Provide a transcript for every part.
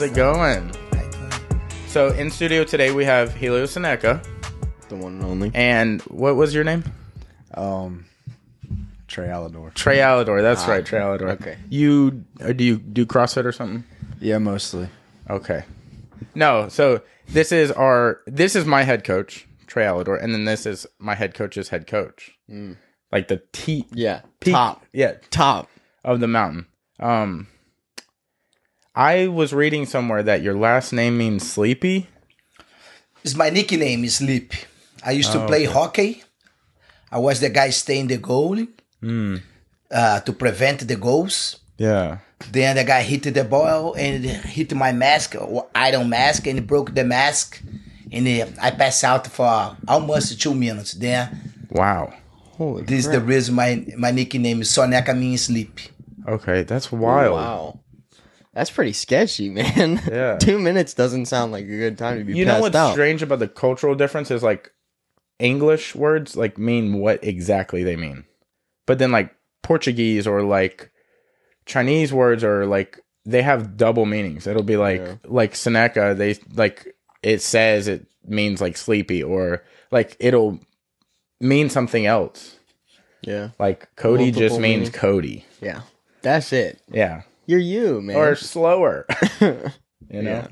guys. What's up? How's it going? So in studio today we have Helio Soneca, The one and only. and what was your name? Um, Trey Alador. Trey Alador. That's right, Trey Alador. okay. You uh, do you do CrossFit or something? Yeah, mostly. Okay. No. So this is our this is my head coach Trey Alador, and then this is my head coach's head coach. Like the T Yeah. peak, Top. yeah, Top. of the mountain. Um, I was reading somewhere that your last name means sleepy. It's my nickname is Sleep. I used to play hockey. I was the guy staying the goal uh, to prevent the goals. Yeah. Then the guy hit the ball and hit my mask, or iron mask, and broke the mask. And uh, I passed out for almost two minutes. Then Wow. Holy this is the reason my my nickname is Soneca means sleep. Okay, that's wild. Wow. That's pretty sketchy, man. Yeah. Two minutes doesn't sound like a good time to be You know what's out. strange about the cultural difference is like English words like mean what exactly they mean. But then like Portuguese or like Chinese words are like they have double meanings. It'll be like Yeah. like Soneca, they like it says it means like sleepy or like it'll mean something else. Yeah. Like Cody just means meanings. Cody. Yeah. That's it. Yeah. You're you, man. Or slower. you know. Yeah.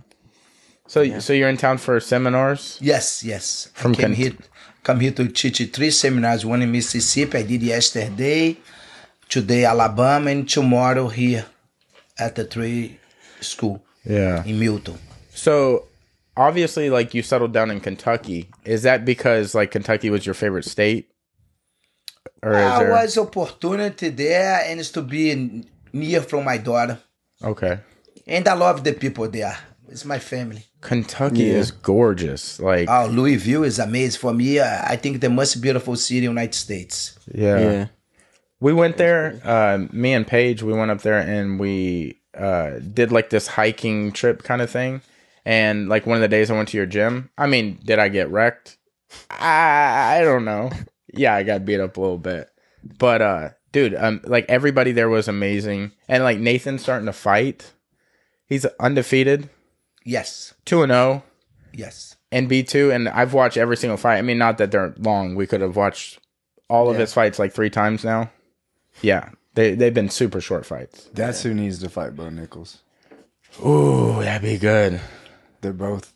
So so you're in town for seminars? Yes, yes. From I came Kent- here, come here to teach three seminars. One in Mississippi, I did yesterday. Today, Alabama, and tomorrow here at the three school Yeah. in Milton. So obviously, like you settled down in Kentucky. Is that because like Kentucky was your favorite state, or is I there? was opportunity there, and it's to be n- near from my daughter, Okay, and I love the people there. It's my family. Kentucky Yeah. is gorgeous. Like, Oh, Louisville is amazing for me. I I think the most beautiful city in the United States. yeah. yeah. we went there. Uh, me and Paige, we went up there and we uh, did like this hiking trip kind of thing. And like one of the days I went to your gym. I mean, did I get wrecked? I I don't know. Yeah, I got beat up a little bit. But uh dude, um like everybody there was amazing. And like Nathan's starting to fight. He's undefeated, Yes, 2 and 0 yes. and B2 and I've watched every single fight. I mean, not that they're long. We could have watched all of Yeah. his fights like 3 times now. Yeah. They they've been super short fights. That's who needs to fight Bo Nickal. Ooh, that'd be good. They're both.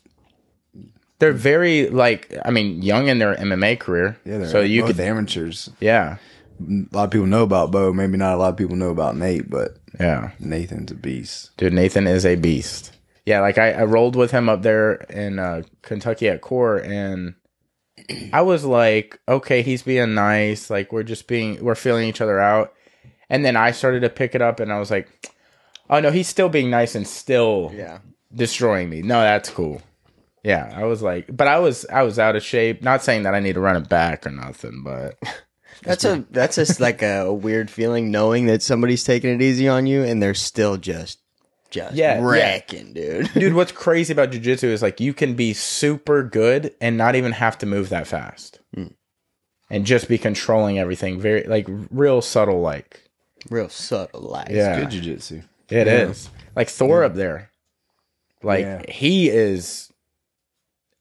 They're very like I mean, young in their MMA career. Yeah, they're so you both could amateurs. Yeah. A lot of people know about Bo. Maybe not a lot of people know about Nate, but Yeah. Nathan's a beast. Dude, Nathan is a beast. Yeah, like I, I rolled with him up there in uh, Kentucky at core, and I was like, okay, he's being nice. Like we're just being, we're feeling each other out. And then I started to pick it up, and I was like, oh no, he's still being nice and still Yeah. destroying me. No, that's cool. Yeah, I was like, but I was, I was out of shape. Not saying that I need to run it back or nothing, but That's a that's just like a, weird feeling knowing that somebody's taking it easy on you and they're still just just Yeah, yeah. wrecking, dude. dude what's crazy about jujitsu is like you can be super good and not even have to move that fast hmm. and just be controlling everything very like real subtle like Real subtle like Yeah. Good jujitsu. It is like thor up there like Yeah. he is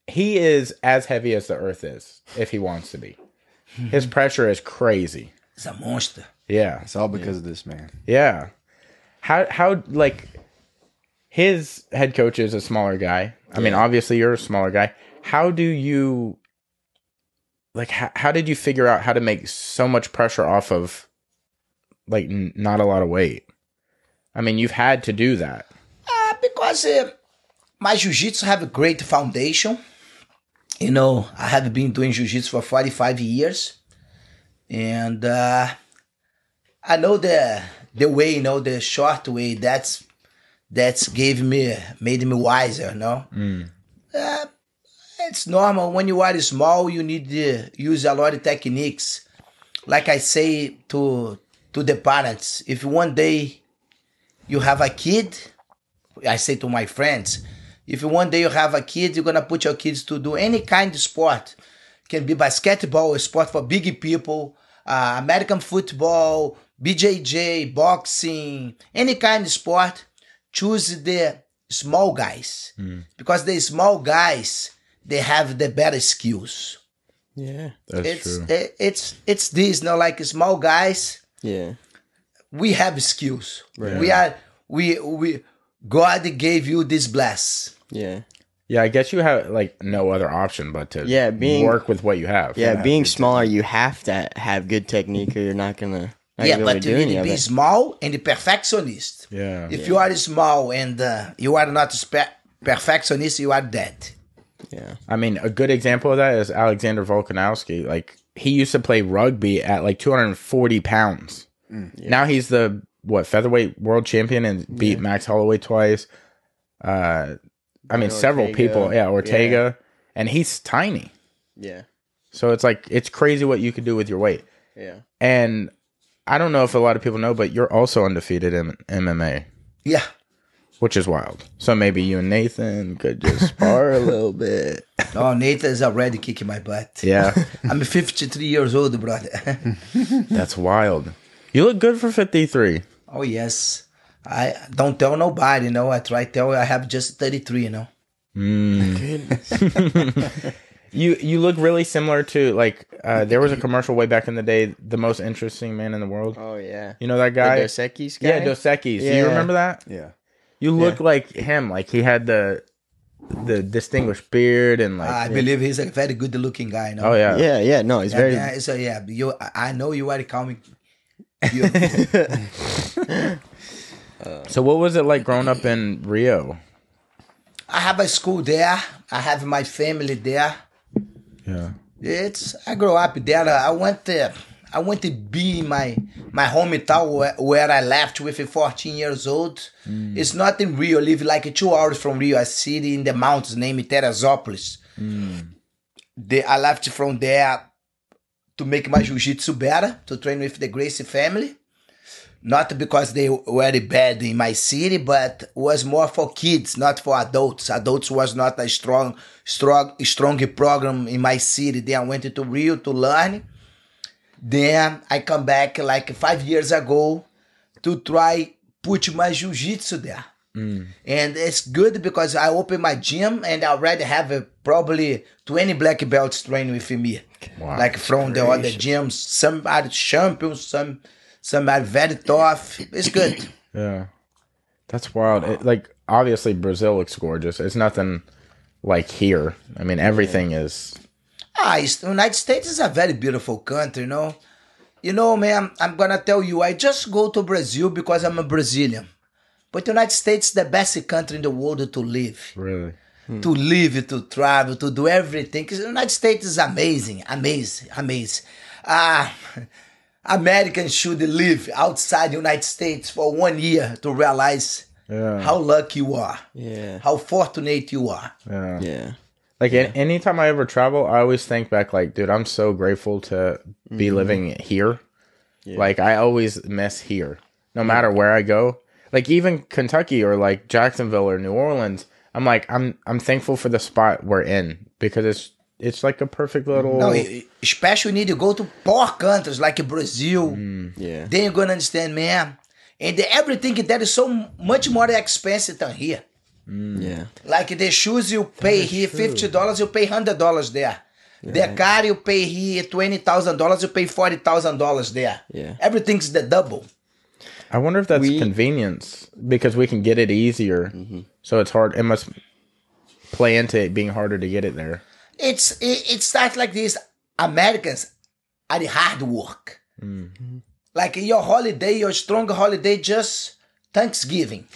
he is as heavy as the earth is if he wants to be his pressure is crazy It's a monster. yeah It's all because of this man. Yeah. How how like his head coach is a smaller guy. I mean, obviously you're a smaller guy. How do you like how, how did you figure out how to make so much pressure off of like n- not a lot of weight? I mean, you've had to do that. Uh, because uh, my jiu-jitsu have a great foundation. You know, I have been doing jiu-jitsu for 45 years. And uh, I know the the way, you know, the short way, that's that's gave me made me wiser, you know. Uh, it's normal when you are small, you need to use a lot of techniques. Like I say to to the parents, if one day you have a kid, I say to my friends, if one day you have a kid, you're gonna put your kids to do any kind of sport. Can be basketball, a sport for big people, uh, American football, BJJ, boxing, any kind of sport. choose the small guys because the small guys they have the better skills. Yeah. That's it's true. it, it's it's this now like small guys Yeah. we have skills. We are we we God gave you this bless. Yeah. yeah, I guess you have like no other option but to Yeah, being- work with what you have. Yeah, being smaller, you have to have good technique, or you're not gonna. Not yeah, gonna but to you need to be it. small and the perfectionist. Yeah. If you are small and uh, you are not spe- perfectionist, you are dead. Yeah, I mean, a good example of that is Alexander Volkanovski. Like he used to play rugby at like 240 pounds. Now he's the what featherweight world champion and beat Max Holloway twice. Uh, I mean, several people. Yeah, Ortega, and he's tiny. yeah, So it's like it's crazy what you could do with your weight. yeah. And I don't know if a lot of people know, but you're also undefeated in MMA, Yeah. which is wild. So maybe you and Nathan could just spar a little bit. Oh, Nathan is already kicking my butt. Yeah, I'm 53 years old, brother. that's wild. You look good for 53. oh, yes. I don't tell nobody, you know. I try to tell I have just 33, you know. You you look really similar to like uh, there was a commercial way back in the day, the most interesting man in the world. Oh yeah. You know that The guy? Dos Equis guy. yeah, Dos Equis. Do you remember that? Yeah. You look like him. Like he had the the distinguished beard and like I believe he's a very good looking guy, you know. oh yeah. Yeah, yeah. No, he's Yeah, very. yeah, so yeah, you, I I know you are coming. You, Uh, so what was it like growing up in Rio? I have a school there. I have my family there. Yeah. It's I grew up there. I went there. I went to be in my my hometown where, where I left with 14 years old. Mm. It's not in Rio. I live like two hours from Rio, a city in the mountains named Teresópolis. Mm. The, I left from there to make my jiu-jitsu better, to train with the Gracie family. Not because they were bad in my city, but was more for kids, not for adults. Adults was not a strong, strong, strong program in my city. Then I went to Rio to learn. Then I come back like five years ago to try put my jiu-jitsu there. And it's good because I open my gym and I already have uh, probably 20 black belts training with me. Wow. Like from the other gyms. Some are champions, some some are very tough. It's good. Yeah. That's wild. It, like obviously Brazil looks gorgeous. It's nothing like here. I mean everything is Ah, it's, United States is a very beautiful country, you know. You know, man, I'm gonna tell you, I just go to Brazil because I'm a Brazilian. But United States is the best country in the world to live. really to live, to travel, to do everything. Because United States is amazing, amazing, amazing. Ah, Americans should live outside the United States for one year to realize Yeah. how lucky you are, Yeah. how fortunate you are. Yeah. Yeah. Like an anytime I ever travel, I always think back like, dude, I'm so grateful to be mm-hmm. living here. Like I always miss here. No matter where I go. Like even Kentucky or like Jacksonville or New Orleans, I'm like I'm I'm thankful for the spot we're in because it's it's like a perfect little No, especially you need to go to poor countries like Brazil. Mm, yeah. Then you're gonna understand, man. And everything that is so much more expensive than here. Mm. Yeah. Like the shoes you pay here fifty dollars, you pay hundred dollars there. The car you pay here twenty thousand dollars, you pay forty thousand dollars there. Yeah. everything's the double. I wonder if that's We- convenience because we can get it easier. Mm-hmm. So it's hard. It must play into it being harder to get it there. It's it, it starts like this. Americans are the hard work. Mm-hmm. Like your holiday, your strong holiday, just Thanksgiving.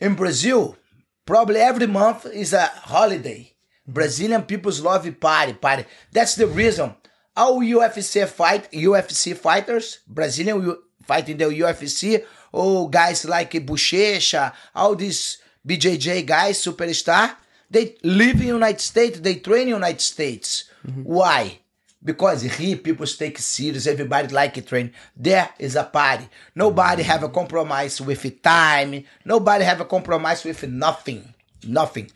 In Brazil, probably every month is a holiday. Mm-hmm. Brazilian peoples love party, party. That's the reason. All UFC fight, UFC fighters, Brazilian U- fight in the UFC, oh guys like Buchecha, all these BJJ guys, superstar, they live in United States, they train in United States. Why? Because here people take serious, everybody like it train. There is a party. Nobody have a compromise with time. Nobody have a compromise with nothing. Nothing.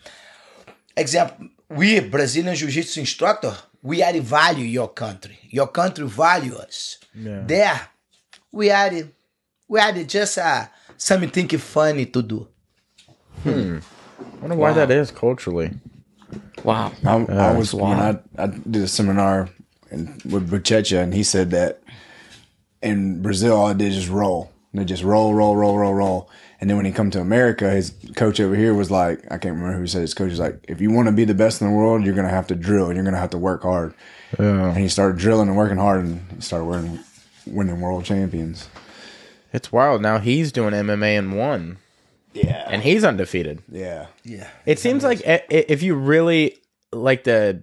Example, we Brazilian Jiu-Jitsu instructor, we are value your country. Your country value us. There, we are we are just uh, something funny to do. I wonder why that is culturally. Wow. I, I was that's when I. I did a seminar in, with Buchecha, and he said that in Brazil all they did is just roll. They just roll, roll, roll, roll, roll. And then when he come to America, his coach over here was like, I can't remember who said his coach was like, if you want to be the best in the world, you're gonna have to drill. And you're gonna have to work hard. Yeah. And he started drilling and working hard, and he started winning, winning world champions. It's wild. Now he's doing MMA and one, Yeah, and he's undefeated. yeah, Yeah. It seems like i- i- if you really like the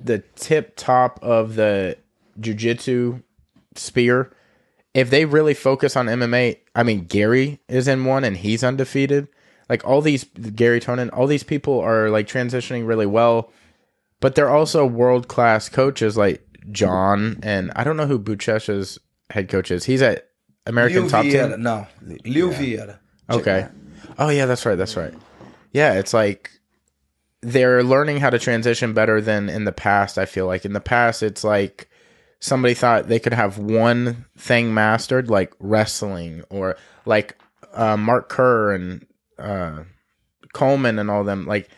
the tip top of the jujitsu spear, if they really focus on MMA, I mean Gary is in one and he's undefeated. Like all these Gary Tonon, all these people are like transitioning really well, but they're also world class coaches like John and I don't know who Buchecha's head coach is. He's at American Lil Top Vieira. Ten. No. Lil Vieira. Okay. Oh yeah, that's right. That's right. Yeah, it's like they're learning how to transition better than in the past. I feel like in the past, it's like somebody thought they could have one thing mastered, like wrestling, or like uh, Mark Kerr and uh, Coleman and all them. Like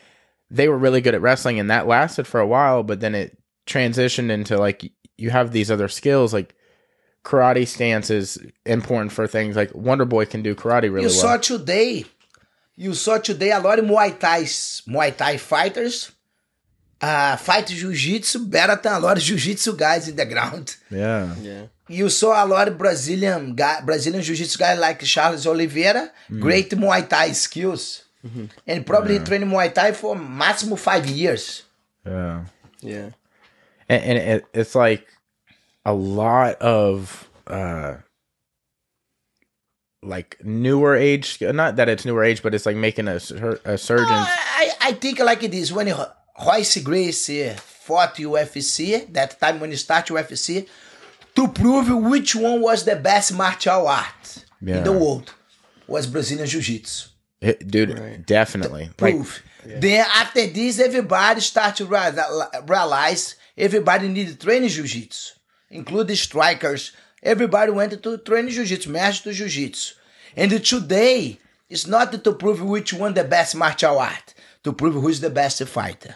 they were really good at wrestling, and that lasted for a while. But then it transitioned into like you have these other skills, like karate stance is important for things like Wonder Boy can do karate really You well. saw today. You saw today a lot of Muay Thai, Muay Thai fighters uh, fight jiu-jitsu better than a lot of jiu-jitsu guys in the ground. yeah. Yeah. You saw a lot of Brazilian guy, Brazilian jiu-jitsu guys like Charles Oliveira, great Muay Thai skills. And probably trained Muay Thai for maximum five years. Yeah. Yeah. And, and it, it's like a lot of uh like newer age not that it's newer age but it's like making a, a surgeon I, I think like it is when Royce Gracie fought UFC, that time when he started UFC, to prove which one was the best martial art Yeah. in the world was Brazilian Jiu-Jitsu. It- dude definitely like Proof. then after this, everybody start to realize everybody needed training Jiu-Jitsu, including strikers. Everybody went to train Jiu-Jitsu, master Jiu-Jitsu. And today, it's not to prove which one the best martial art, to prove who's the best fighter.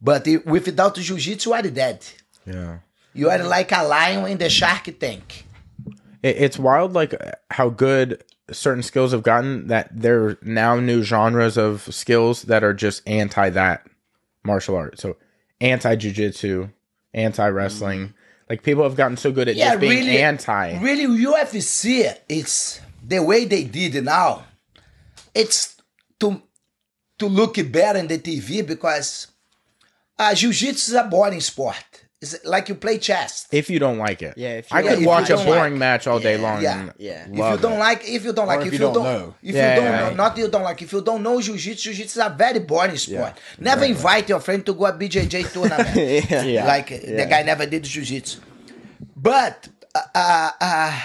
But without Jiu-Jitsu, you are dead. yeah You are like a lion in the shark tank. it, it's wild like how good certain skills have gotten that there are now new genres of skills that are just anti that martial art so anti jiu-jitsu anti wrestling mm-hmm. Like people have gotten so good at just being anti Really, UFC, it's the way they did it now. It's to to look better in the TV because uh, jiu-jitsu is a boring sport. It's like you play chess. if you don't like it Yeah, if you i don't- could if you watch a boring like- match all day long yeah, and yeah. If you don't it. like, if you don't like, if if, you you don't don't, know. if Yeah, you don't yeah. know, not you don't like, if you don't know jiu-jitsu, jiu-jitsu is a very boring sport. Never invite your friend to go a BJJ tournament. Yeah. Yeah. Like the guy never did jiu-jitsu. But uh, uh, uh,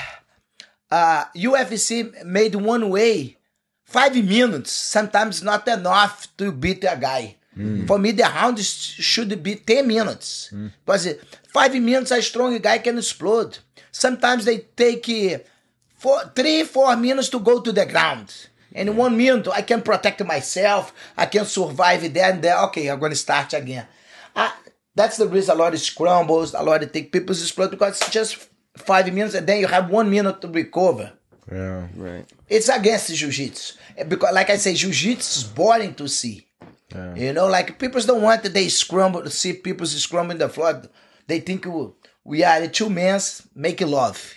uh, UFC made one way. Five minutes sometimes not enough to beat a guy. For me, the round should be 10 minutes. Because uh, five minutes, a strong guy can explode. Sometimes they take uh, four, three, four minutes to go to the ground. And in one minute, I can protect myself. I can survive there and there. Okay, I'm going to start again. Uh, that's the reason a lot of scrambles, a lot of take people's explode because it's just five minutes and then you have one minute to recover. yeah Right. It's against jiu-jitsu. Because like I say, jiu-jitsu is boring to see. You know, like people don't want that they scramble to see people scramble in the floor. They think we- we are the two men making love.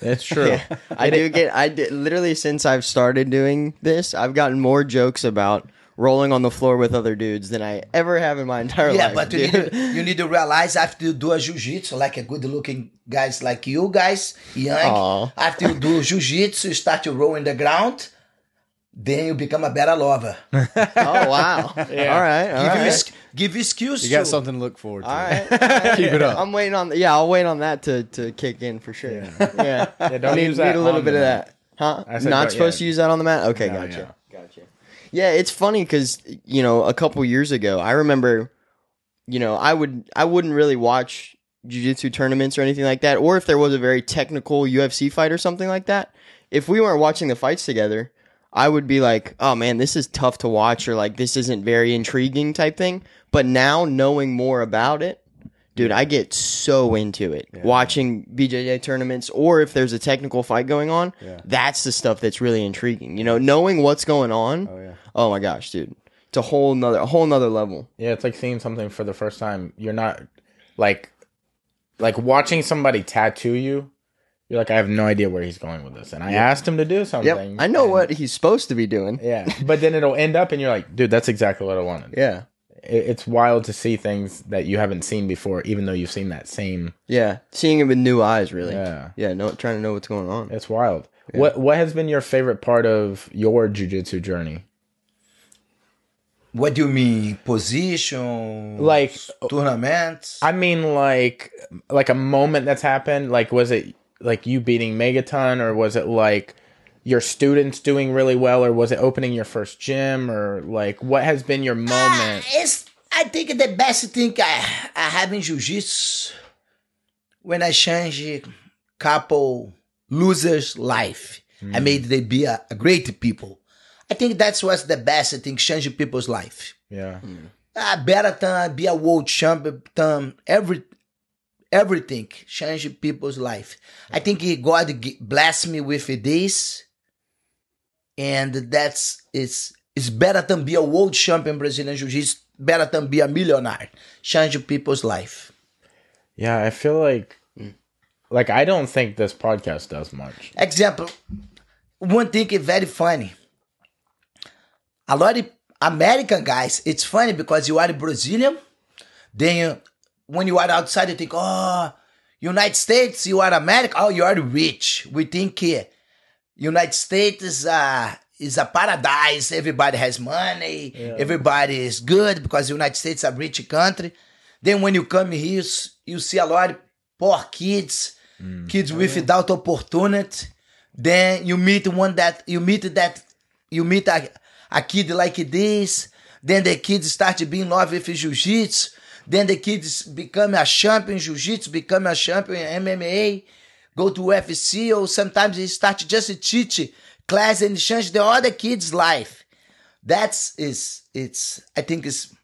That's true I do get. I did, literally since I've started doing this, I've gotten more jokes about rolling on the floor with other dudes than I ever have in my entire Yeah, life. Yeah, but you need, dude. to, you need to realize after you do a jiu-jitsu, like a good-looking guys like you guys, young, Aw. after you do jiu-jitsu, you start to roll in the ground, then you become a better lover. oh wow! All right, all give, you, right. sk- give you skills You got too. something to look forward to. All right, all right. Keep it up. I'm waiting on. Yeah, I'll wait on that to, to kick in for sure. Yeah, Yeah, don't need, use that need a little bit of that, huh? I said Not don't- supposed yeah. to use that on the mat. Okay, No, gotcha, gotcha. Yeah, it's funny because you know a couple years ago, I remember, you know, I would I wouldn't really watch jujitsu tournaments or anything like that, or if there was a very technical UFC fight or something like that. If we weren't watching the fights together, I would be like, oh man, this is tough to watch, or like this isn't very intriguing type thing. But now knowing more about it, dude, I get so into it. Watching BJJ tournaments, or if there's a technical fight going on, Yeah. that's the stuff that's really intriguing. You know, knowing what's going on. Oh yeah. Oh my gosh, dude, it's a whole nother, a whole nother level. Yeah, it's like seeing something for the first time. You're not like like watching somebody tattoo you. You're like, I have no idea where he's going with this, and I asked him to do something. Yep, I know and- what he's supposed to be doing. Yeah, but then it'll end up, and you're like, dude, that's exactly what I wanted. Yeah, It, it's wild to see things that you haven't seen before, even though you've seen that same. yeah, seeing it with new eyes, really. Yeah, Yeah, no, trying to know what's going on. it's wild. What What has been your favorite part of your jujitsu journey? What do you mean? Position? Like, tournaments? I mean, like, like a moment that's happened. Like, was it like you beating Megaton, or was it like your students doing really well, or was it opening your first gym, or like what has been your ah, moment? It's, I think the best thing I, I have in jiu-jitsu when I change couple losers' life. I hmm. made they be a, a great people. I think that's what's the best thing, change people's life. Yeah, hmm. Ah, better than be a world champion, than every everything change people's life. I think God blessed me with this, and that's it's it's better than be a world champion Brazilian Jiu-Jitsu. Better than be a millionaire. Change people's life. yeah. I feel like, like I don't think this podcast does much. Example, one thing is very funny. A lot of American guys, it's funny because you are Brazilian, then you, when you are outside, you think, oh, United States, you are America, oh, you are rich. We think uh, United States is a, is a paradise. Everybody has money. Everybody is good because United States is a rich country. Then when you come here, you, see a lot of poor kids, kids with without opportunity. Then you meet one that you meet that you meet a, a kid like this. Then the kids start to be in love with jiu-jitsu. Then the kids become a champion jiu-jitsu, become a champion in MMA, go to UFC, or sometimes they start just to teach class and change the other kids' life. That's is it's I think is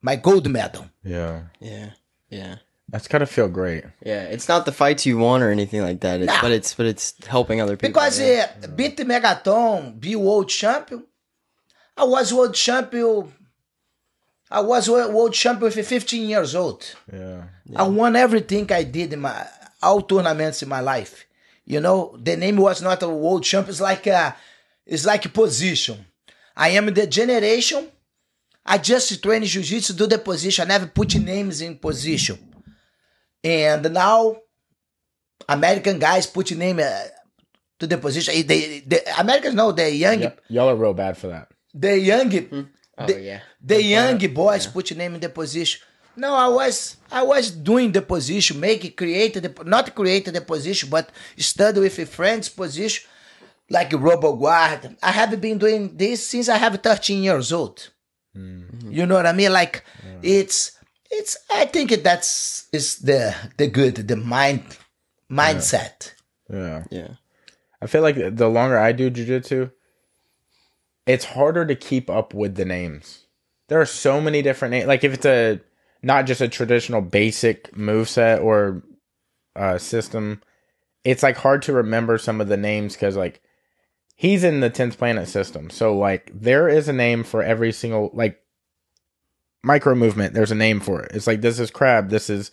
my gold medal. Yeah, Yeah, yeah, that's gotta feel great. yeah. It's not the fights you want or anything like that. It's, Nah. but it's but it's helping other people. Because yeah. uh, beat the Megaton, be world champion. I was world champion. I was world champion for 15 years old. Yeah, I won everything I did in my all tournaments in my life. You know, the name was not a world champion. It's like a, it's like a position. I am the generation. I just train jiu-jitsu, do the position. I never put names in position. And now, American guys put name uh, to the position. They, the Americans know the young, Y- y'all are real bad for that. the young oh the- yeah, the young boys put your name in the position. No, I was I was doing the position, make it create the not create the position, but study with a friend's position, like a Robo Guard. I have been doing this since I have 13 years old. Mm-hmm. You know what I mean? Like it's it's I think that's is the the good the mind mindset. Yeah. yeah, I feel like the longer I do jujitsu, it's harder to keep up with the names. There are so many different names. Like if it's a not just a traditional basic move set or uh, system, it's like hard to remember some of the names because like he's in the tenth planet system. So like there is a name for every single like micro movement. There's a name for it. It's like this is crab. This is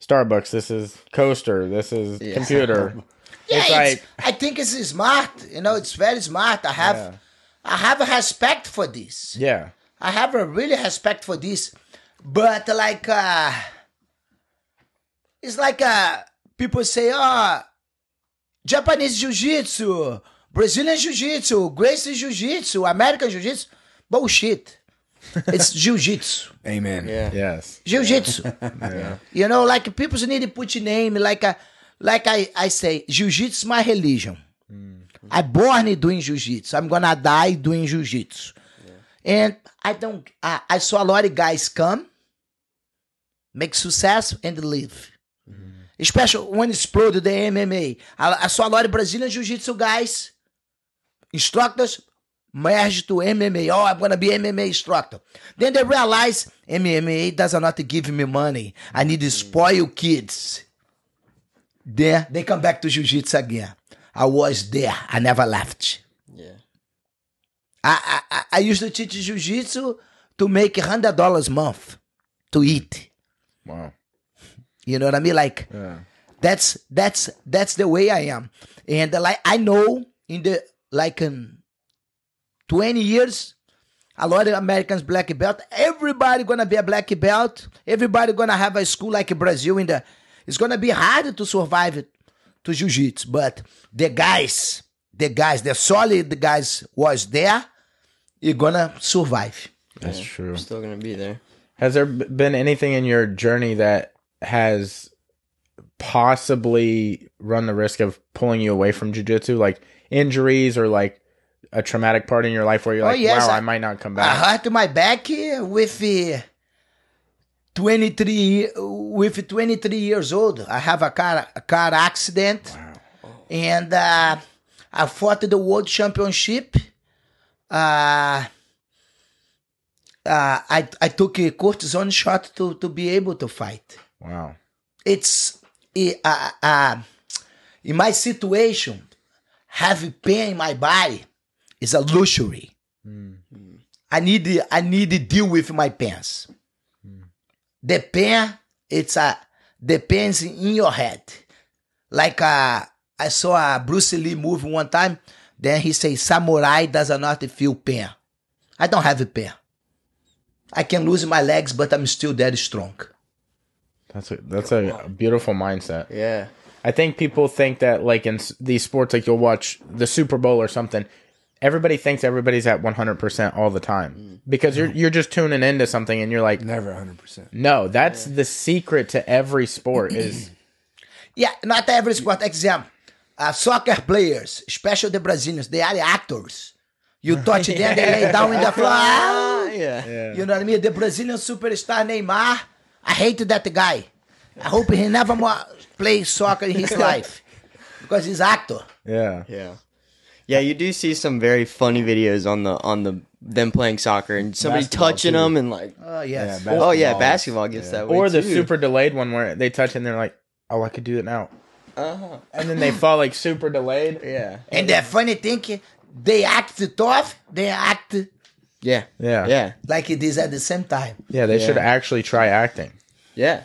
Starbucks. This is coaster. This is Yeah. computer. Yeah, It's it's like- I think it's smart. You know, it's very smart. I have Yeah. I have a respect for this. Yeah. I have a really respect for this, but like uh it's like uh people say, oh, Japanese jiu-jitsu, Brazilian jiu-jitsu, Gracie jiu-jitsu, American jiu-jitsu. Bullshit. It's jiu-jitsu. Amen. yeah, Yes. Jiu-jitsu. You know, like people need to put your name like a like I, I say, jiu-jitsu is my religion. I born doing jiu-jitsu. I'm gonna die doing jiu-jitsu. And I don't I, I saw a lot of guys come, make success and leave. Especially when exploded the MMA. I, I saw a lot of Brazilian jiu-jitsu guys, instructors, merge to MMA. Oh, I'm gonna be MMA instructor. Then they realize MMA does not give me money. I need to spoil kids. Then they come back to jiu-jitsu again. I was there. I never left. Yeah. I I, I used to teach jiu-jitsu to make hundred dollars a month to eat. Wow. You know what I mean? Like Yeah. that's that's that's the way I am. And like I know in the like in 20 years, a lot of Americans black belt. Everybody gonna be a black belt. Everybody gonna have a school like Brazil in the. It's gonna be hard to survive it to jiu-jitsu, but the guys, the guys, the solid guys was there. You're gonna survive. That's true. Still gonna be there. Has there been anything in your journey that has possibly run the risk of pulling you away from jujitsu, like injuries or like a traumatic part in your life where you're Oh, like, yes, wow, I, I- might not come back. I back? hurt my back with uh, 23 with 23 years old. I have a car a car accident, and uh, I fought the world championship. Uh, uh, I I took a cortisone shot to to be able to fight. Wow. It's uh, uh, in my situation, having pain in my body is a luxury. I need I need to deal with my pains. The pain, it's a depends in your head. Like uh, I saw a Bruce Lee movie one time. Then he say, "Samurai does not feel pain." I don't have a pain. I can lose my legs, but I'm still that strong. That's a that's a beautiful mindset. Yeah. I think people think that like in these sports, like you'll watch the Super Bowl or something. Everybody thinks everybody's at 100% all the time because you're you're just tuning into something and you're like, Never 100%. no, that's the secret to every sport is Yeah, not every sport. Example, uh, soccer players, especially the Brazilians, they are actors. You touch them, they lay down in the floor. Ah, yeah. You know what I mean? The Brazilian superstar Neymar, I hate that guy. I hope he never more play soccer in his life because he's actor. yeah. Yeah. Yeah, you do see some very funny videos on the on the them playing soccer and somebody Basketball, touching too. them and like Oh yes. Yeah, oh yeah, Basketball. basketball gets that way Or the too. super delayed one where they touch and they're like, oh, I could do it now. uh-huh. And then they fall like super delayed. Yeah. and the funny thing, they act tough, they act Yeah. Yeah. Yeah. like it is at the same time. Yeah, they should actually try acting. Yeah.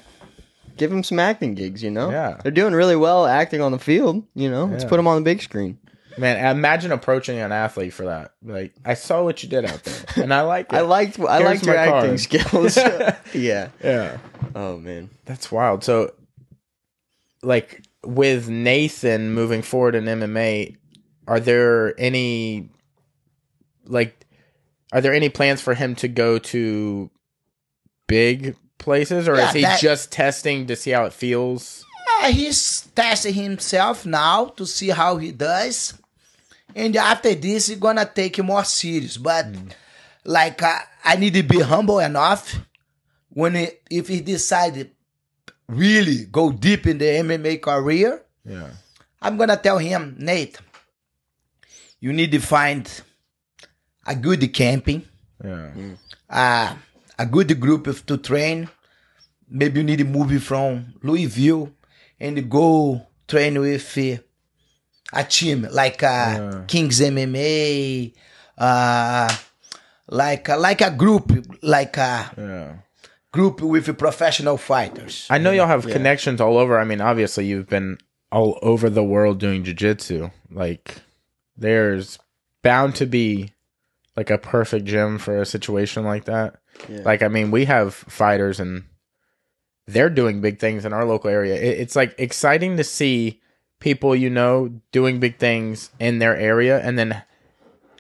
Give them some acting gigs, you know? Yeah. They're doing really well acting on the field, you know? Let's put them on the big screen. Man, imagine approaching an athlete for that. Like, I saw what you did out there, and I like it. I liked I Here's liked your acting card. skills. yeah. Yeah, Oh man. that's wild. So, like with Nathan moving forward in MMA, are there any like are there any plans for him to go to big places, or Yeah, is he that- just testing to see how it feels? He's testing himself now to see how he does. And after this, he's gonna take it more serious. But like, uh, I need to be humble enough when he, if he decided really go deep in the MMA career, Yeah, I'm gonna tell him, Nate, you need to find a good camping, yeah, uh, a good group of, to train. Maybe you need to move from Louisville and go train with uh, a team like uh, Yeah. Kings MMA, uh, like uh, like a group, like a yeah. group with professional fighters. I know y'all have connections all over. I mean, obviously you've been all over the world doing jujitsu. Like, there's bound to be like a perfect gym for a situation like that. Yeah. Like, I mean, we have fighters and they're doing big things in our local area. It, it's like exciting to see people you know doing big things in their area and then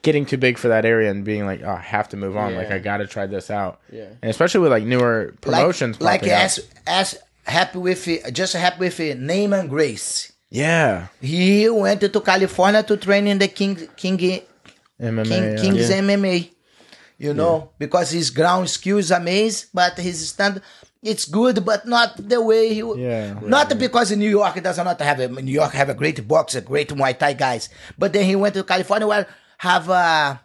getting too big for that area and being like, oh, I have to move on. Like, I got to try this out. Yeah. And especially with like newer promotions. like, like popping as as happy with it, just happy with it, name and Grace. yeah. He went to California to train in the King King MMA. King, yeah. King's MMA. You know, because his ground skill is amazing, but his stand it's good, but not the way he. Yeah. Not because in New York does not have a New York have a great boxer, great Muay Thai guys, but then he went to California where have uh,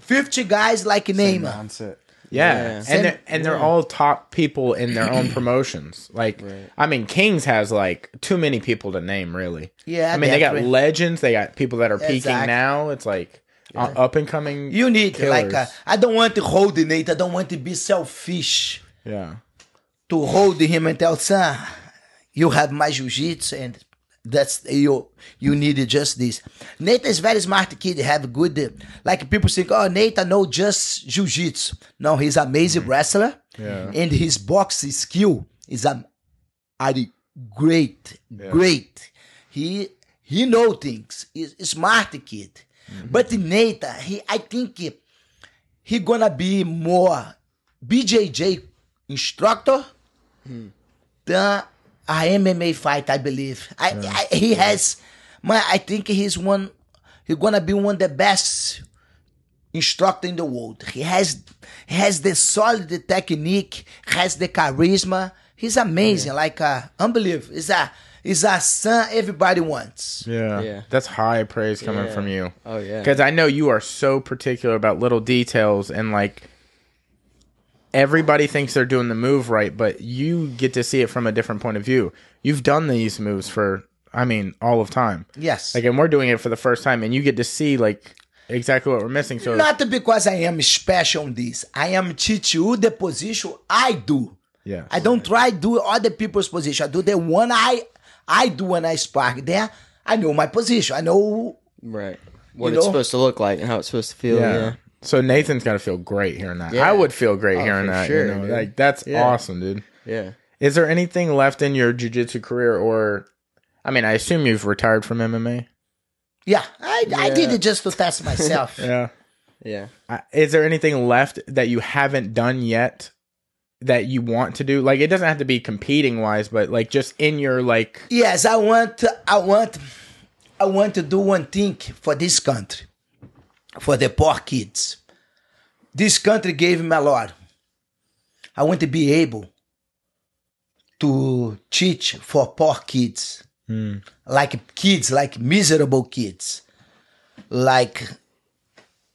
50 guys like Neymar. Mindset. Yeah, Yeah. and Same- they're, and they're all top people in their own promotions. Like, I mean, Kings has like too many people to name, really. Yeah, I mean, they got definitely. legends. They got people that are peaking Exactly. now. It's like uh, up and coming. You need like uh, I don't want to hold Nate. I don't want to be selfish yeah, to hold him and tell son, you have my jiu-jitsu and that's you you needed just this. Nate is very smart kid. He have good uh, like people think, oh Nate, I know just jiu-jitsu. No, he's amazing wrestler. Yeah. And his box skill is um, are great, great. He he know things. He's a smart kid. But Nate, he I think he, gonna be more BJJ instructor than a MMA fight. I believe. I, I he has. Man, I think he's one. He's gonna be one of the best instructor in the world. He has he has the solid technique, has the charisma. He's amazing, like uh, unbelievable. He's a he's a son everybody wants. yeah, Yeah. That's high praise coming Yeah. from you. Oh yeah. because I know you are so particular about little details and like everybody thinks they're doing the move right, but you get to see it from a different point of view. You've done these moves for, I mean, all of time. Yes. Like, and we're doing it for the first time, and you get to see like exactly what we're missing. So Not because I am special on this. I am teach you the position I do. yeah, I don't try do other people's position. I do the one I I do when I spark. There, I know my position. I know. right. What it's know? supposed to look like and how it's supposed to feel. yeah. Yeah. So Nathan's got to feel great hearing that. Yeah. I would feel great Oh, hearing for that. sure, you know? Like that's Yeah. awesome, dude. Yeah. Is there anything left in your jiu-jitsu career, or I mean, I assume you've retired from MMA. Yeah, I, I did it just to test myself. Yeah. Yeah. I- is there anything left that you haven't done yet that you want to do? Like it doesn't have to be competing wise, but like just in your like Yes, I want. to, I want. I want to do one thing for this country, for the poor kids. This country gave me a lot. I want to be able to teach for poor kids, like kids, like miserable kids, like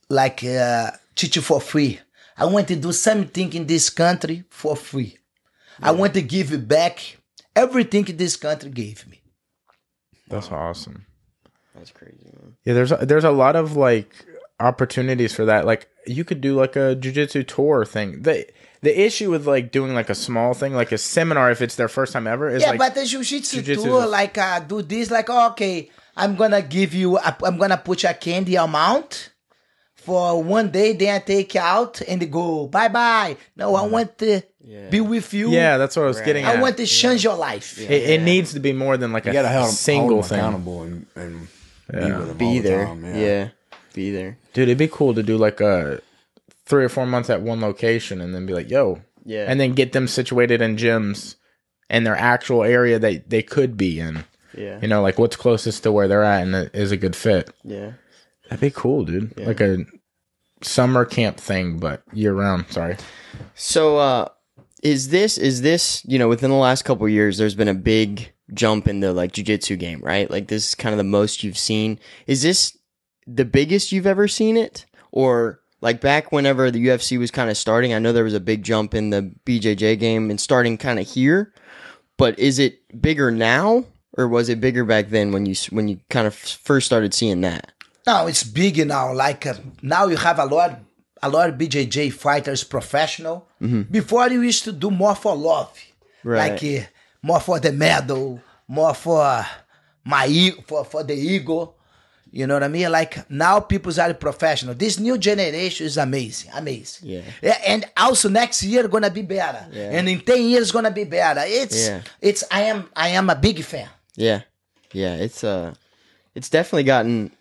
like uh, teach for free. I want to do something in this country for free. I want to give back everything this country gave me. that's awesome. That's crazy, man. Yeah, there's a, there's a lot of like opportunities for that. Like you could do like a jujitsu tour thing. The the issue with like doing like a small thing, like a seminar, if it's their first time ever, is Yeah, like but the jiu-jitsu, Jiu-jitsu tour, is- like uh, do this, like oh, okay, I'm gonna give you, a, I'm gonna put you a candy amount for one day, then I take you out and go bye bye. No, I mm. want to be with you. yeah, that's what I was getting I at. want to change your life. it, it needs to be more than like You a gotta hold, single hold 'em thing. accountable and, and be with 'em all Be the there. time, yeah. Be there. Dude, it'd be cool to do like a three or four months at one location and then be like, yo. Yeah. And then get them situated in gyms in their actual area that they could be in. Yeah. You know, like what's closest to where they're at and is a good fit. Yeah. That'd be cool, dude. Like a summer camp thing, but year round. Sorry. So uh is this is this, you know, within the last couple of years there's been a big jump in the like jiu-jitsu game, right? Like this is kind of the most you've seen. Is this the biggest you've ever seen it or like back whenever the UFC was kind of starting, I know there was a big jump in the BJJ game and starting kind of here, but is it bigger now or was it bigger back then when you when you kind of first started seeing that? Now it's big now. Like uh, now you have a lot, a lot of BJJ fighters professional. Before you used to do more for love, Right. like uh, more for the medal, more for my e- for for the ego. You know what I mean? Like now people are professional. This new generation is amazing, amazing. Yeah. And also next year gonna be better, and in ten years gonna be better. It's Yeah. it's I am I am a big fan. Yeah. Yeah, it's uh it's definitely gotten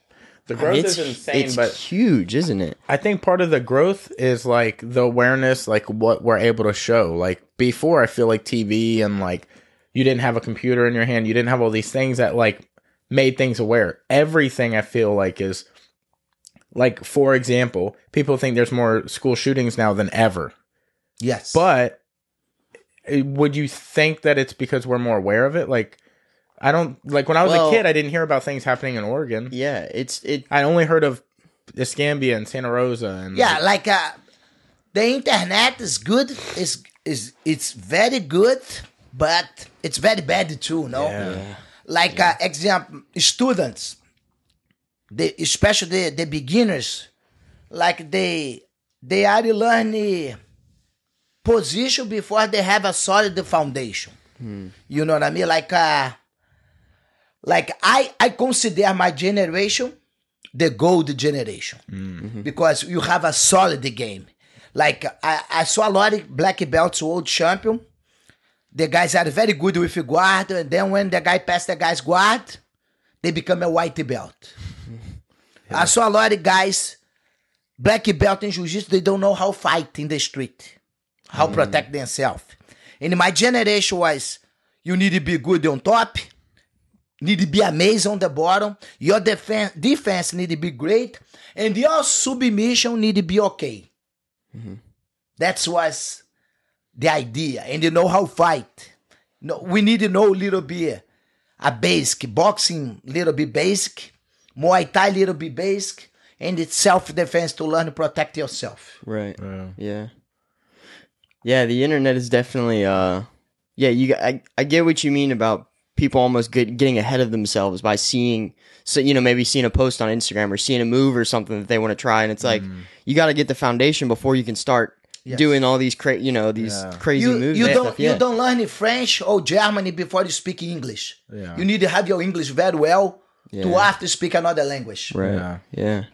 The growth it's, is insane, it's but huge, isn't it? I think part of the growth is like the awareness, like what we're able to show. Like before, I feel like TV and like you didn't have a computer in your hand, you didn't have all these things that like made things aware. Everything I feel like is like, for example, people think there's more school shootings now than ever. Yes, But eh, would you think that it's because we're more aware of it? Like, I don't like when I was Well- a kid, I didn't hear about things happening in Oregon. Yeah, it's it I only heard of Escambia and Santa Rosa and Yeah, like uh, the internet is good. is is it's very good, but it's very bad too. No, Yeah. like uh, example, students, the especially the, the beginners, like they they are learning position before they have a solid foundation. You know what I mean? Like uh, like I I consider my generation the gold generation because you have a solid game. Like I, I saw a lot of black belts world champion. The guys are very good with guard, and then when the guy pass the guy's guard, they become a white belt. I saw a lot of guys, black belt in jiu-jitsu, they don't know how fight in the street, how protect themselves. And my generation was, you need to be good on top, need to be amazing on the bottom. Your defense defense need to be great, and your submission need to be okay. That was the idea, and you know how fight. No, we need to know a little bit a basic boxing, little bit basic, Muay Thai, little bit basic, and it's self defense to learn to protect yourself. Right. Yeah. Yeah. Yeah, the internet is definitely uh yeah, you I I get what you mean about people almost get, getting ahead of themselves by seeing so you know maybe seeing a post on Instagram or seeing a move or something that they want to try and it's like mm. you got to get the foundation before you can start Yes. doing all these crazy you know these Yeah. crazy You, moves you don't stuff. Yeah. you don't learn French or Germany before you speak English. Yeah. You need to have your English very well to have to speak another language. right. Yeah. Yeah.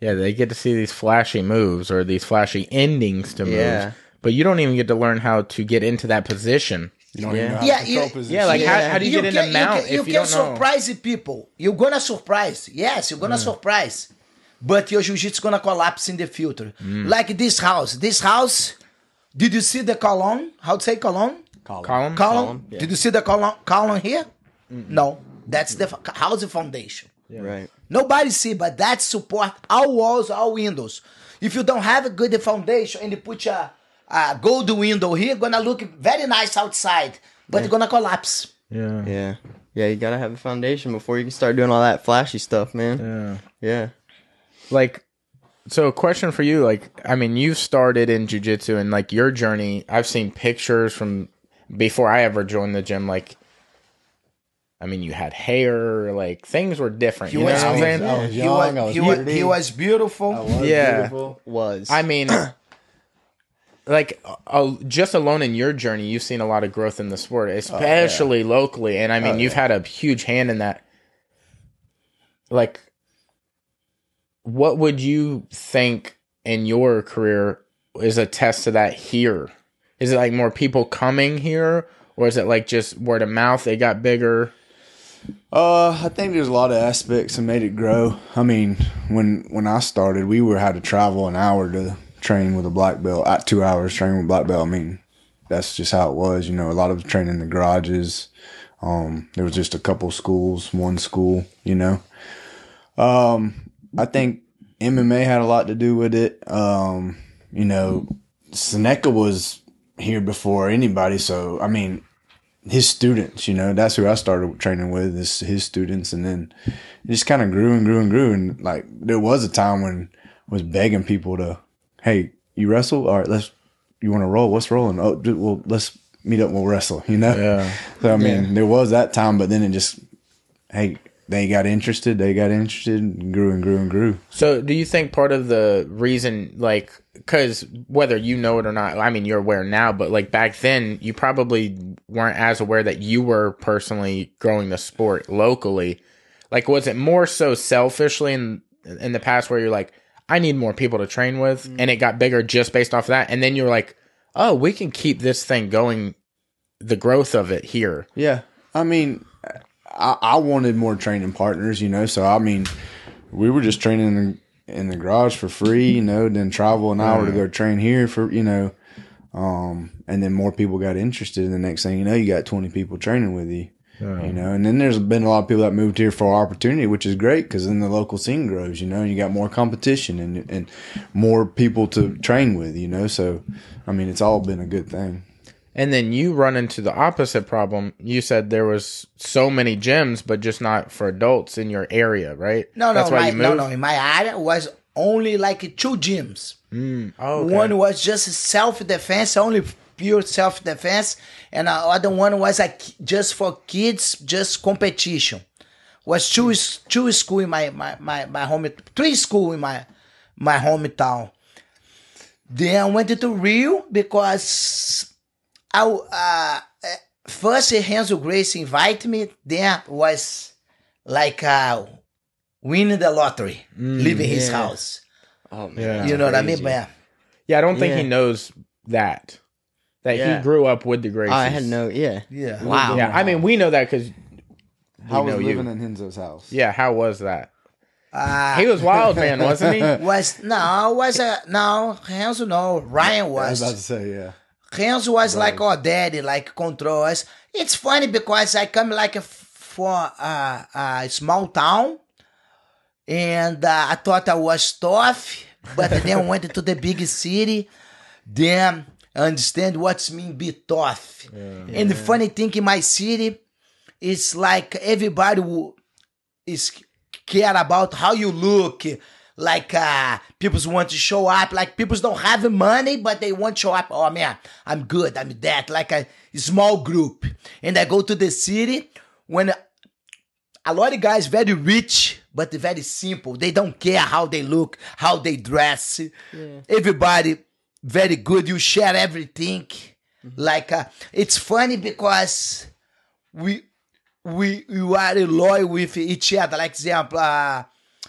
Yeah, they get to see these flashy moves or these flashy endings to moves. Yeah. But you don't even get to learn how to get into that position. You don't Yeah. even know how Yeah, to control you- Yeah, like Yeah. How, how do you, get into can, mount you can, you if you can don't know? surprise people. You're gonna surprise. Yes, you're gonna surprise. But your jiu-jitsu gonna collapse in the future. Mm. Like this house. This house. Did you see the column? How to say column? Colin. Column? Column. yeah. Did you see the column? Column here? No, that's the f- house foundation. Right. Nobody see, but that support our walls, our windows. If you don't have a good foundation and you put a, a gold window here, gonna look very nice outside, but it's gonna collapse. Yeah. Yeah. Yeah, you got to have a foundation before you can start doing all that flashy stuff, man. Yeah. Yeah. Like, so a question for you, like, I mean, you've started in jujitsu and like your journey, I've seen pictures from before I ever joined the gym, like, I mean, you had hair, like things were different. You know was what I'm saying? I was He young, was, he, was, he was beautiful. I was Yeah. beautiful. Was. I mean, like uh, just alone in your journey, you've seen a lot of growth in the sport, especially locally, and I mean, you've had a huge hand in that. Like, what would you think in your career is a test to that here? Is it like more people coming here, or is it like just word of mouth? They got bigger. Uh, I think there's a lot of aspects that made it grow. I mean, when when I started, we were had to travel an hour to train with a black belt. At two hours training with black belt. I mean, that's just how it was. You know, a lot of training in the garages. Um, there was just a couple schools, one school. You know, um, I think MMA had a lot to do with it. Um, you know, Soneca was here before anybody, so I mean, his students, you know, that's who I started training with is his students. And then it just kind of grew and grew and grew. And like, there was a time when I was begging people to, Hey, you wrestle? All right, let's, you want to roll? What's rolling? Oh, d- well, let's meet up. We'll wrestle, you know? Yeah. So, I mean, there was that time, but then it just, Hey, they got interested. They got interested and grew and grew and grew. So, do you think part of the reason, like, because whether you know it or not, I mean, you're aware now, but like back then, you probably weren't as aware that you were personally growing the sport locally. Like, was it more so selfishly in in the past where you're like, I need more people to train with, and it got bigger just based off of that, and then you're like, oh, we can keep this thing going, the growth of it here. Yeah, I mean, I, I wanted more training partners, you know. So I mean, we were just training in the, in the garage for free, you know. Then travel an hour to go train here for you know, um, and then more people got interested. And the next thing you know, you got twenty people training with you. You know, and then there's been a lot of people that moved here for opportunity, which is great because then the local scene grows. You know, and you got more competition and and more people to train with. You know, so I mean, it's all been a good thing. And then you run into the opposite problem. You said there was so many gyms, but just not for adults in your area, right? No, no, That's why my, you no, moved? no. In my area was only like two gyms. Oh, okay. One was just self defense, only pure self defense, and the other one was like just for kids, just competition. Was two s- two school in my my my, my home, three school in my my hometown. Then I went to Rio because I uh, eh, first Renzo Gracie invited me. Then was like uh, winning the lottery, leaving his house. Oh man, Yeah. You know what I mean? Man. Yeah, I don't think he knows that. That Yeah. he grew up with the Gracies. I had no. Yeah. Yeah. Wow. Yeah, I mean, we know that because How know was you. living in Henzo's house? yeah, how was that? Uh, He was wild man, wasn't he? was no was a no Renzo no Ryan was. I was was about to say, yeah. Renzo was like our daddy like control us. It's funny because I come like a, for a, a small town, and uh, I thought I was tough, but then I went to the big city. Then I understand what's mean be tough. And the funny thing in my city, it's like everybody who is care about how you look. Like uh people want to show up. Like people don't have money, but they want to show up. Oh man, I'm good. I'm that. Like a small group. And I go to the city when a lot of guys very rich, but very simple. They don't care how they look, how they dress. Everybody very good. You share everything. Like uh, it's funny because we we you are loyal with each other. Like example, uh,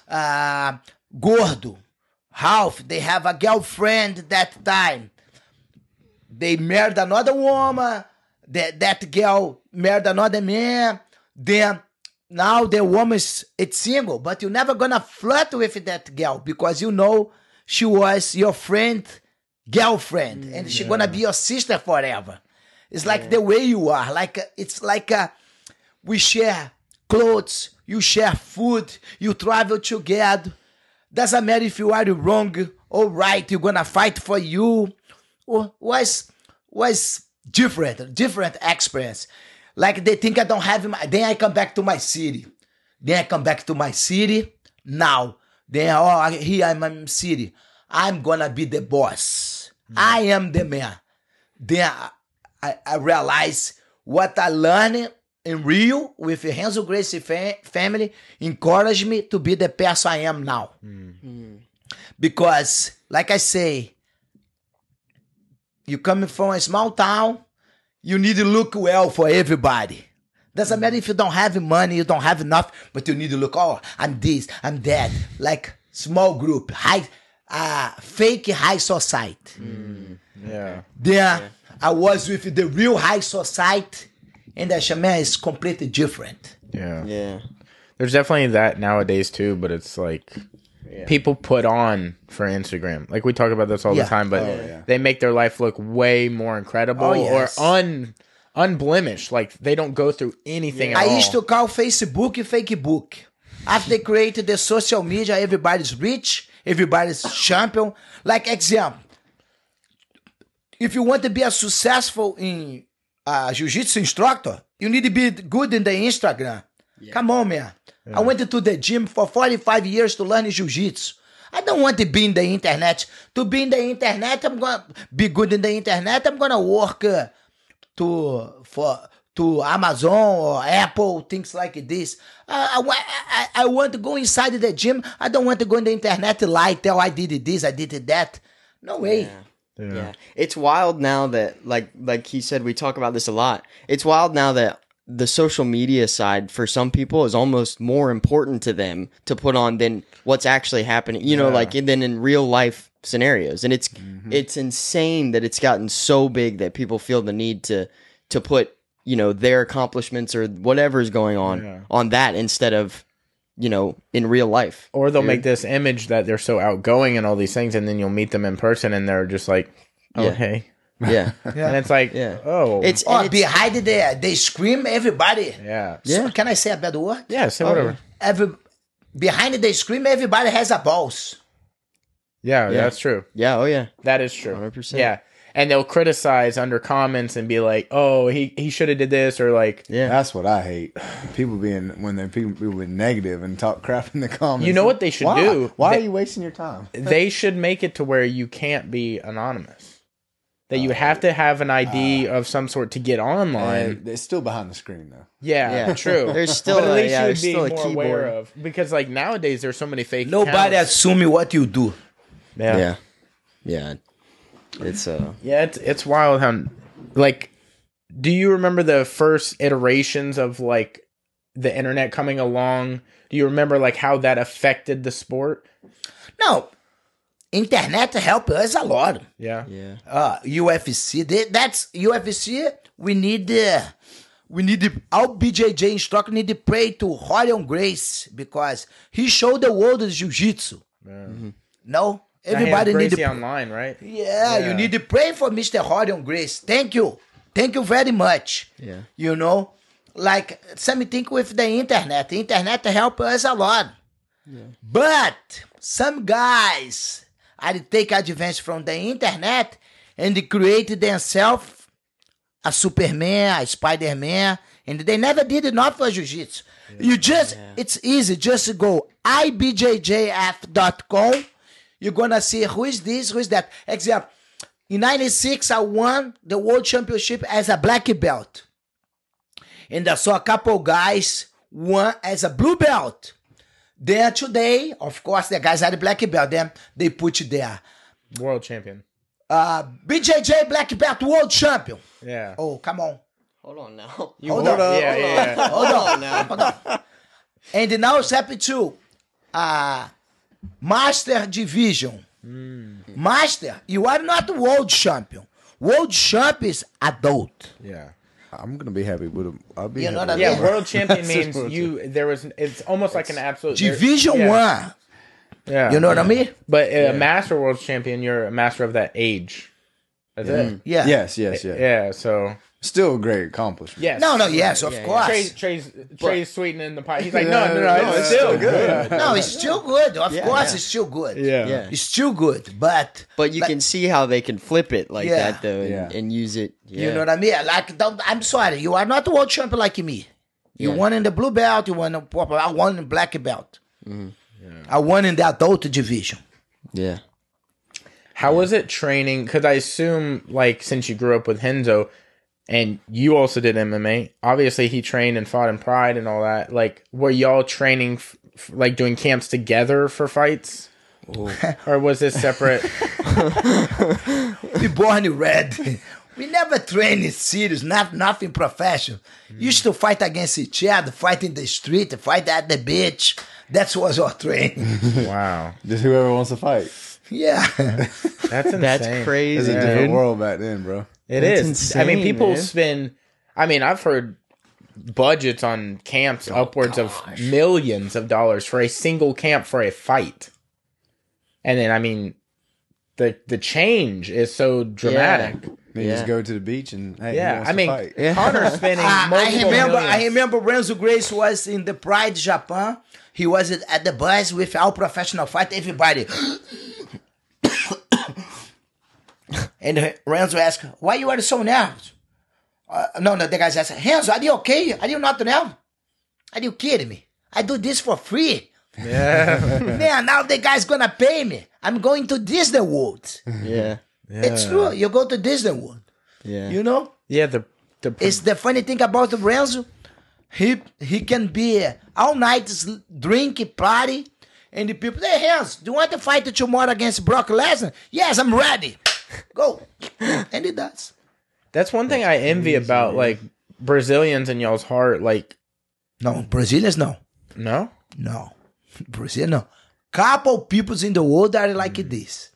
uh, Gordo, Ralph, they have a girlfriend that time. They married another woman. That that girl married another man. Then now the woman's it's single, but you're never gonna flirt with that girl because you know she was your friend, girlfriend, and she gonna be your sister forever. It's like the way you are. Like uh, it's like a we share clothes, you share food, you travel together. Doesn't matter if you are wrong or right, you're gonna fight for you. Was was different, different experience. Like they think I don't have my then I come back to my city. Then I come back to my city. Now, then oh here I'm in city. I'm gonna be the boss. I am the man. Then I, I, I realize what I learned in Rio with the Renzo Gracie fa- family encouraged me to be the person I am now. Hmm. Because, like I say, you coming from a small town, you need to look well for everybody. Doesn't matter if you don't have money, you don't have enough, but you need to look, oh, I'm this, I'm that. Like small group, high, uh, fake high society. Yeah. yeah. I was with the real high society, and the shaman is completely different. Yeah. Yeah. There's definitely that nowadays too, but it's like people put on for Instagram. Like we talk about this all Yeah. the time, but yeah. they make their life look way more incredible Oh, yes. or un unblemished. Like they don't go through anything at I all. used to call Facebook fake book. After they created the social media, everybody's rich, everybody's champion. Like example, if you want to be a successful in uh, jiu-jitsu instructor, you need to be good in the Instagram. Come on, man. I went to the gym for 45 years to learn jiu-jitsu. I don't want to be in the internet. To be in the internet, I'm gonna be good in the internet. I'm gonna work uh, to for to Amazon or Apple, things like this. Uh, I, I, I want to go inside the gym. I don't want to go in the internet to lie, tell I did this, I did that. No way. Yeah. It's wild now that like like he said we talk about this a lot. It's wild now that the social media side for some people is almost more important to them to put on than what's actually happening. You know, like than in real life scenarios. And it's it's insane that it's gotten so big that people feel the need to to put, you know, their accomplishments or whatever is going on on that instead of, you know, in real life. or they'll make this image that they're so outgoing and all these things, and then you'll meet them in person, and they're just like, "Oh, Yeah. hey," Yeah. and it's like, Yeah. "Oh, It's, Or and it's behind there, they scream everybody. yeah, Yeah. So, can I say a bad word? yeah." Say whatever. Oh, Every behind the screen, everybody has a balls. Yeah, Yeah. that's true. yeah, oh yeah. That is true. 100%. Yeah. And they'll criticize under comments and be like, "Oh, he he should have did this," or like, Yeah. That's what I hate. People being when they people people being negative and talk crap in the comments. You know what they should Why? do? Why They- are you wasting your time? they should make it to where you can't be anonymous. That you have to have an ID uh, of some sort to get online. And it's still behind the screen though. yeah, Yeah. true. There's still but at a- least yeah, you would there's be still a more aware of because like nowadays there's so many fake. Nobody accounts. assume what you do. Yeah. Yeah. Yeah. It's uh Yeah, it's it's wild how like do you remember the first iterations of like the internet coming along? Do you remember like how that affected the sport? No, internet help us a lot. Yeah. yeah. uh, UFC. They, that's UFC. We need uh, we need the, our BJJ instructor need to pray to Rorion Gracie because he showed the world the jiu-jitsu. No, everybody Everybody need to Gracie online, right? yeah, Yeah. you need to pray for Mr. Rorion Gracie. Thank you. Thank you very much. Yeah. You know, like same thing with the internet. The internet help us a lot. But some guys are take advantage from the internet and they create themselves a Superman, a Spider-Man, and they never did enough for jiu-jitsu. You just, it's easy. Just go ibjjf.com. You're gonna see who is this, who is that. Example, in 96, I won the world championship as a black belt. And I saw a couple guys won as a blue belt. Then today, of course, the guys had a black belt. Then they put there. World champion. Uh, BJJ black belt world champion. Yeah. Oh, come on. Hold on now. Hold Hold on. up. Yeah, yeah, yeah. Hold on. now. Hold on. And now it's happened to uh, Master Division. Master, you are not world champion. World champion is adult. Yeah. I'm gonna be happy with him. I'll be You happy know with what I him. Yeah, world champion means world you. There was. It's almost like an absolute Division yeah, one. Yeah, You know what I mean? But uh, a master world champion, you're a master of that age. That's it. Mm. Yeah. Yes, yes, yeah. Yeah. So Still a great accomplishment. yes. No, no, yes, of Yeah, yeah. course. Trey's, Trey's, Trey's sweetening the pie. He's like, Yeah, no, no, no, no, it's, it's still still good. No, it's still good. Of Yeah, course, yeah. it's still good. Yeah. Yeah. It's still good, but But you like- can see how they can flip it like Yeah. that though and, Yeah. and use it. Yeah. You know what I mean? Like, don't, I'm sorry, you are not a world champion like me. You Yeah. won in the blue belt, you won in purple. I won in black belt. Mm-hmm. I won in the adult division. Yeah. How was it training? Because I assume, like, since you grew up with Henzo, and you also did MMA. Obviously, he trained and fought in Pride and all that. Like, were y'all training, f- f- like, doing camps together for fights, or was this separate? We born red. we never train in serious, not nothing professional. Hmm. Used to fight against each other, fight in the street, fight at the beach. That was our training. wow, Just whoever wants to fight. yeah. that's insane. That's It's crazy. a Yeah, different world back then, bro. It That's is. I mean, people man. spend. I mean, I've heard budgets on camps oh, upwards of millions of dollars for a single camp for a fight, and then I mean, the the change is so dramatic. Then you Yeah. just go to the beach and hey, Yeah, who I mean, fight? Yeah. Conor's spending. I, ah, I multiple remember. I millions. remember Renzo Gracie was in the Pride Japan. He was at at the bus with our professional fight. Everybody. and Renzo asked, "Why you are so nervous?" Uh, no, no. The guys asked, "Renzo, are you okay? Are you not nervous? Are you kidding me? I do this for free." Yeah, Man, now the guy's gonna pay me. I'm going to Disney World. Yeah. It's true. You go to Disney World. Yeah. You know. yeah. The the It's the funny thing about Renzo. He he can be all night s- drink party, and the people say, "Renzo, do you want to fight tomorrow against Brock Lesnar?" Yes, I'm ready. Go, and he does. that's one thing I envy about like Brazilians in y'all's heart. Like, No, Brazilians, no, no, no, Brazil, no. Couple peoples in the world are like this.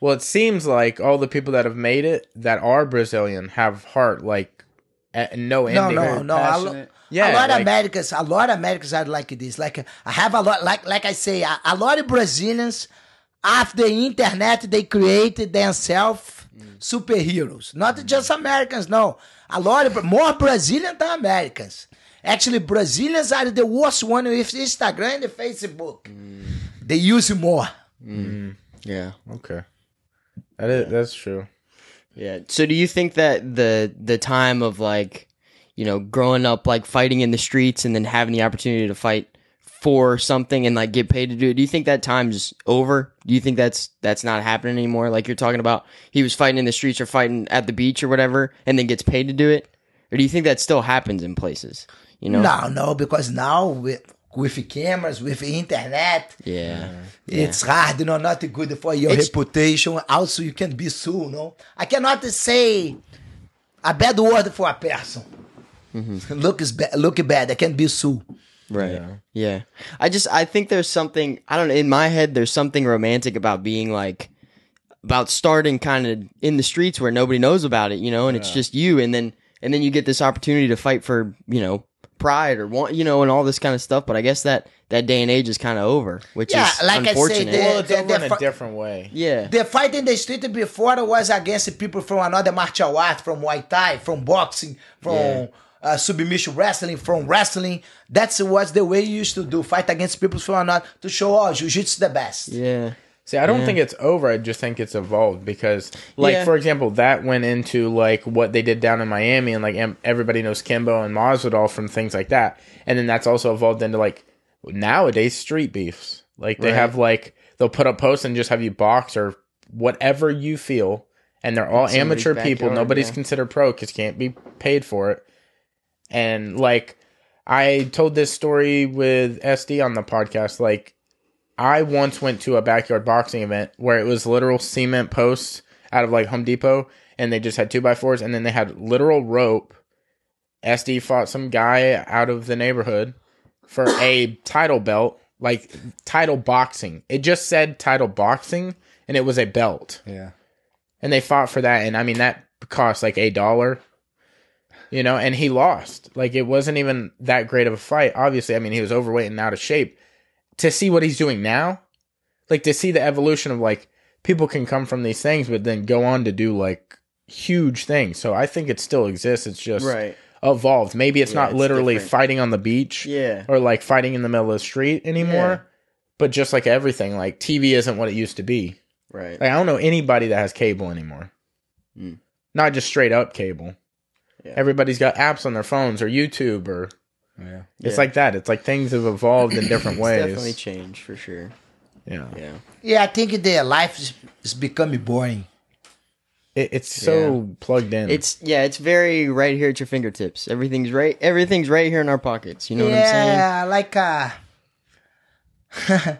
Well, it seems like all the people that have made it that are Brazilian have heart like no No, ending. no, no. A, lo- Yeah, a lot of like- Americans, a lot of Americans are like this. Like I have a lot, like like I say, a, a lot of Brazilians after the internet they created themselves hmm. superheroes. Not hmm. just Americans, no. A lot of more Brazilians than Americans. Actually, Brazilians are the worst one with Instagram and Facebook. Hmm. They use more. Yeah. Okay, that is that's true. Yeah. So do you think that the the time of like, you know, growing up like fighting in the streets and then having the opportunity to fight for something and like get paid to do it, do you think that time's over? Do you think that's that's not happening anymore? Like you're talking about he was fighting in the streets or fighting at the beach or whatever and then gets paid to do it? Or do you think that still happens in places? You know? No, no, because now with with cameras, with internet, Yeah. it's hard, you know, not good for your It's- reputation. Also, you can be sued, no? I cannot say a bad word for a person. Mm-hmm. Look is ba- look bad. I can be sued. Right. Yeah. I just I think there's something I don't know in my head there's something romantic about being like about starting kind of in the streets where nobody knows about it, you know, and it's just you and then and then you get this opportunity to fight for, you know, pride or want, you know, and all this kind of stuff, but I guess that that day and age is kind of over, which Yeah, is like I say, unfortunate. Well, it's the- over the in a different way. yeah. The fight in the street before was against people from another martial art, from Muay Thai, from boxing, from Yeah. Uh, submission wrestling, from wrestling. That's what's the way you used to do. Fight against people from another to show, oh, jiu-jitsu the best. yeah. See, I don't think it's over. I just think it's evolved because, like, Yeah. for example, that went into like what they did down in Miami, and like everybody knows Kimbo and Masvidal from things like that, and then that's also evolved into like nowadays street beefs. Like they Right. have like they'll put up posts and just have you box or whatever you feel, and they're all somebody's amateur people. Nobody's yeah. considered pro because can't be paid for it, and like. I told this story with SD on the podcast. Like, I once went to a backyard boxing event where it was literal cement posts out of like Home Depot, and they just had two by fours, and then they had literal rope. SD fought some guy out of the neighborhood for a title belt, like title boxing. It just said title boxing, and it was a belt, Yeah. and they fought for that. And I mean, that cost like a dollar, you know, and he lost. Like, it wasn't even that great of a fight. Obviously, I mean, he was overweight and out of shape to see what he's doing now, like to see the evolution of like people can come from these things, but then go on to do like huge things. So I think it still exists. It's just Right. evolved. Maybe it's Yeah, not it's literally different. fighting on the beach Yeah. or like fighting in the middle of the street anymore. Yeah. But just like everything, like TV isn't what it used to be. Right. Like I don't know anybody that has cable anymore. Mm. Not just straight up cable. Yeah. Everybody's got apps on their phones or YouTube or Yeah. it's Yeah. like that. It's like things have evolved in different It's ways. definitely changed for sure. yeah. Yeah. Yeah, I think their life is, is becoming boring. It, it's so plugged in. It's yeah, it's very right here at your fingertips. Everything's right everything's right here in our pockets. You know what I'm saying? yeah, like uh,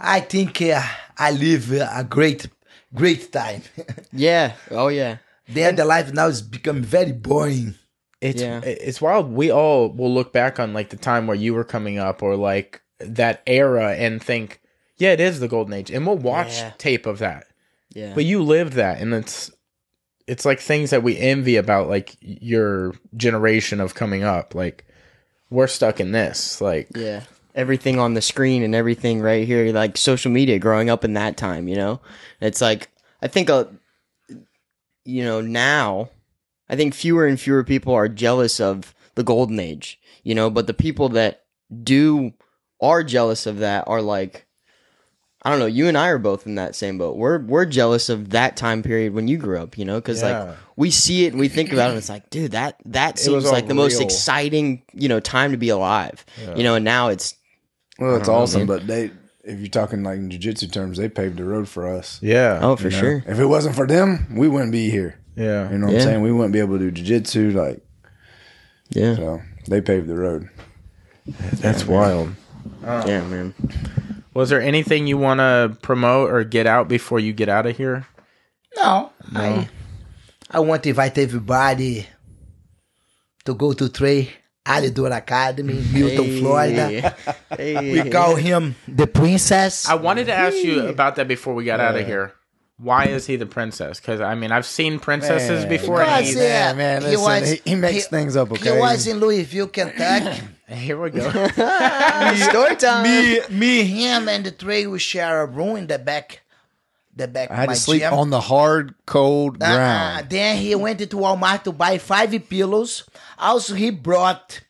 I think uh, I live uh, a great, great time. Yeah. Oh yeah. Then the life now is becoming very boring. it's Yeah. it's wild. We all will look back on like the time where you were coming up or like that era and think, yeah, it is the golden age, and we'll watch Yeah. tape of that. Yeah. But you lived that, and it's it's like things that we envy about like your generation of coming up. Like we're stuck in this. Like yeah. Everything on the screen and everything right here, like social media growing up in that time, you know? It's like I think uh you know, now I think fewer and fewer people are jealous of the golden age, you know, but the people that do are jealous of that are like I don't know, you and I are both in that same boat. We're we're jealous of that time period when you grew up, you know, cuz Yeah. like we see it and we think about it and it's like, dude, that that seems like the most exciting, you know, time to be alive. You know, and now it's Well, it's don't know, awesome, but they, if you're talking like in jiu-jitsu terms, they paved the road for us. yeah, oh, for you know? sure. If it wasn't for them, we wouldn't be here. yeah. You know what Yeah. I'm saying? We wouldn't be able to do jiu-jitsu. Like, Yeah. so they paved the road. That's wild. Yeah, man. Was there anything you want to promote or get out before you get out of here? No, I I want to invite everybody to go to Trey Alidor Academy, Milton, Florida. Hey. We call him the princess. I wanted to ask you about that before we got out of here. Why is he the princess? Because I mean, I've seen princesses Man, before. Because, and he's- man, man, he was- he- he makes things up, okay? He was in Louisville, Kentucky. Here we go. Story time. me, me, him, and the three we share a room in the back, the back. I had my to sleep gym. on the hard, cold Uh-uh. ground. Then he went to Walmart to buy five pillows. Also, he brought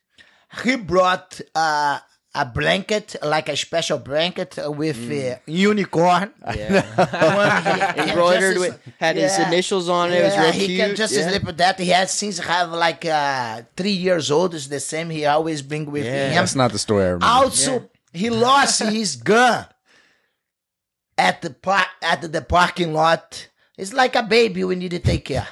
he brought uh, a blanket, like a special blanket with uh, unicorn. Yeah. he, Embroidered with had his initials on it. It was Yeah, real he cute. can just yeah. sleep with that. He has since have like uh, three years old. It's the same. He always bring with Yeah. him. That's not the story I remember. Also, he lost his gun at the par- at the parking lot. It's like a baby. We need to take care.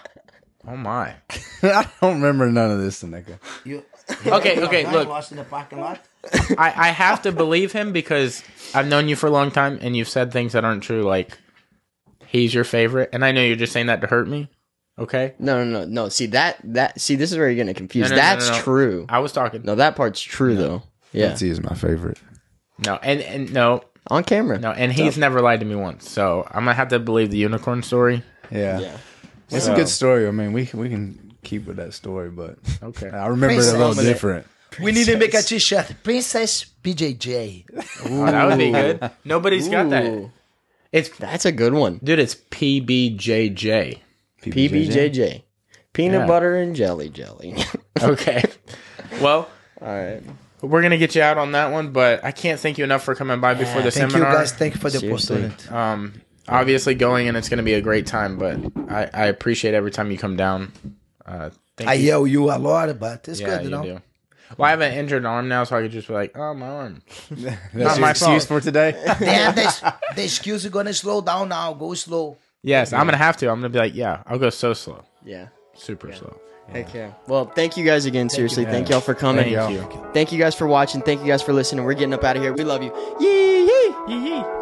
Oh my. I don't remember none of this, Soneca. You, Okay, okay, look. Lost in the parking lot. I, I have to believe him because I've known you for a long time and you've said things that aren't true, like he's your favorite. And I know you're just saying that to hurt me. Okay? No, no, no, no. See that that see this is where you're getting confused. No, no, no, That's no, no. true. I was talking. No, that part's true though. Yeah, Nancy is my favorite. No, and, and no, on camera. no, and he's never lied to me once. So I'm gonna have to believe the unicorn story. Yeah. Yeah. It's So- a good story. I mean, we can, we can keep with that story, but Okay. I remember it a little Princess. different. We need to make a t-shirt. Princess BJJ. Oh, that would be good. Nobody's got that. Ooh, It's That's a good one. dude, it's PBJJ. PBJJ, peanut Yeah. butter and jelly jelly. Okay. well, All right. We're gonna get you out on that one, but I can't thank you enough for coming by before the seminar. Thank seminar. you guys. Thank you for the Seriously. opportunity. um obviously going and it's going to be a great time but I, I appreciate every time you come down uh thank I you. yell you a lot, but it's yeah, good, you you know. do well i have an injured arm now so i could just be like oh my arm That's Not my excuse fault. for today. Then the, the excuse is gonna slow down now. Go slow. yes i'm gonna have to i'm gonna be like yeah i'll go so slow Yeah. super slow Heck yeah. Well, thank you guys again. Seriously, thank y'all for coming. thank you Thank you guys for watching. Thank you guys for listening. We're getting up out of here. We love you. Yee yee. Yee yee.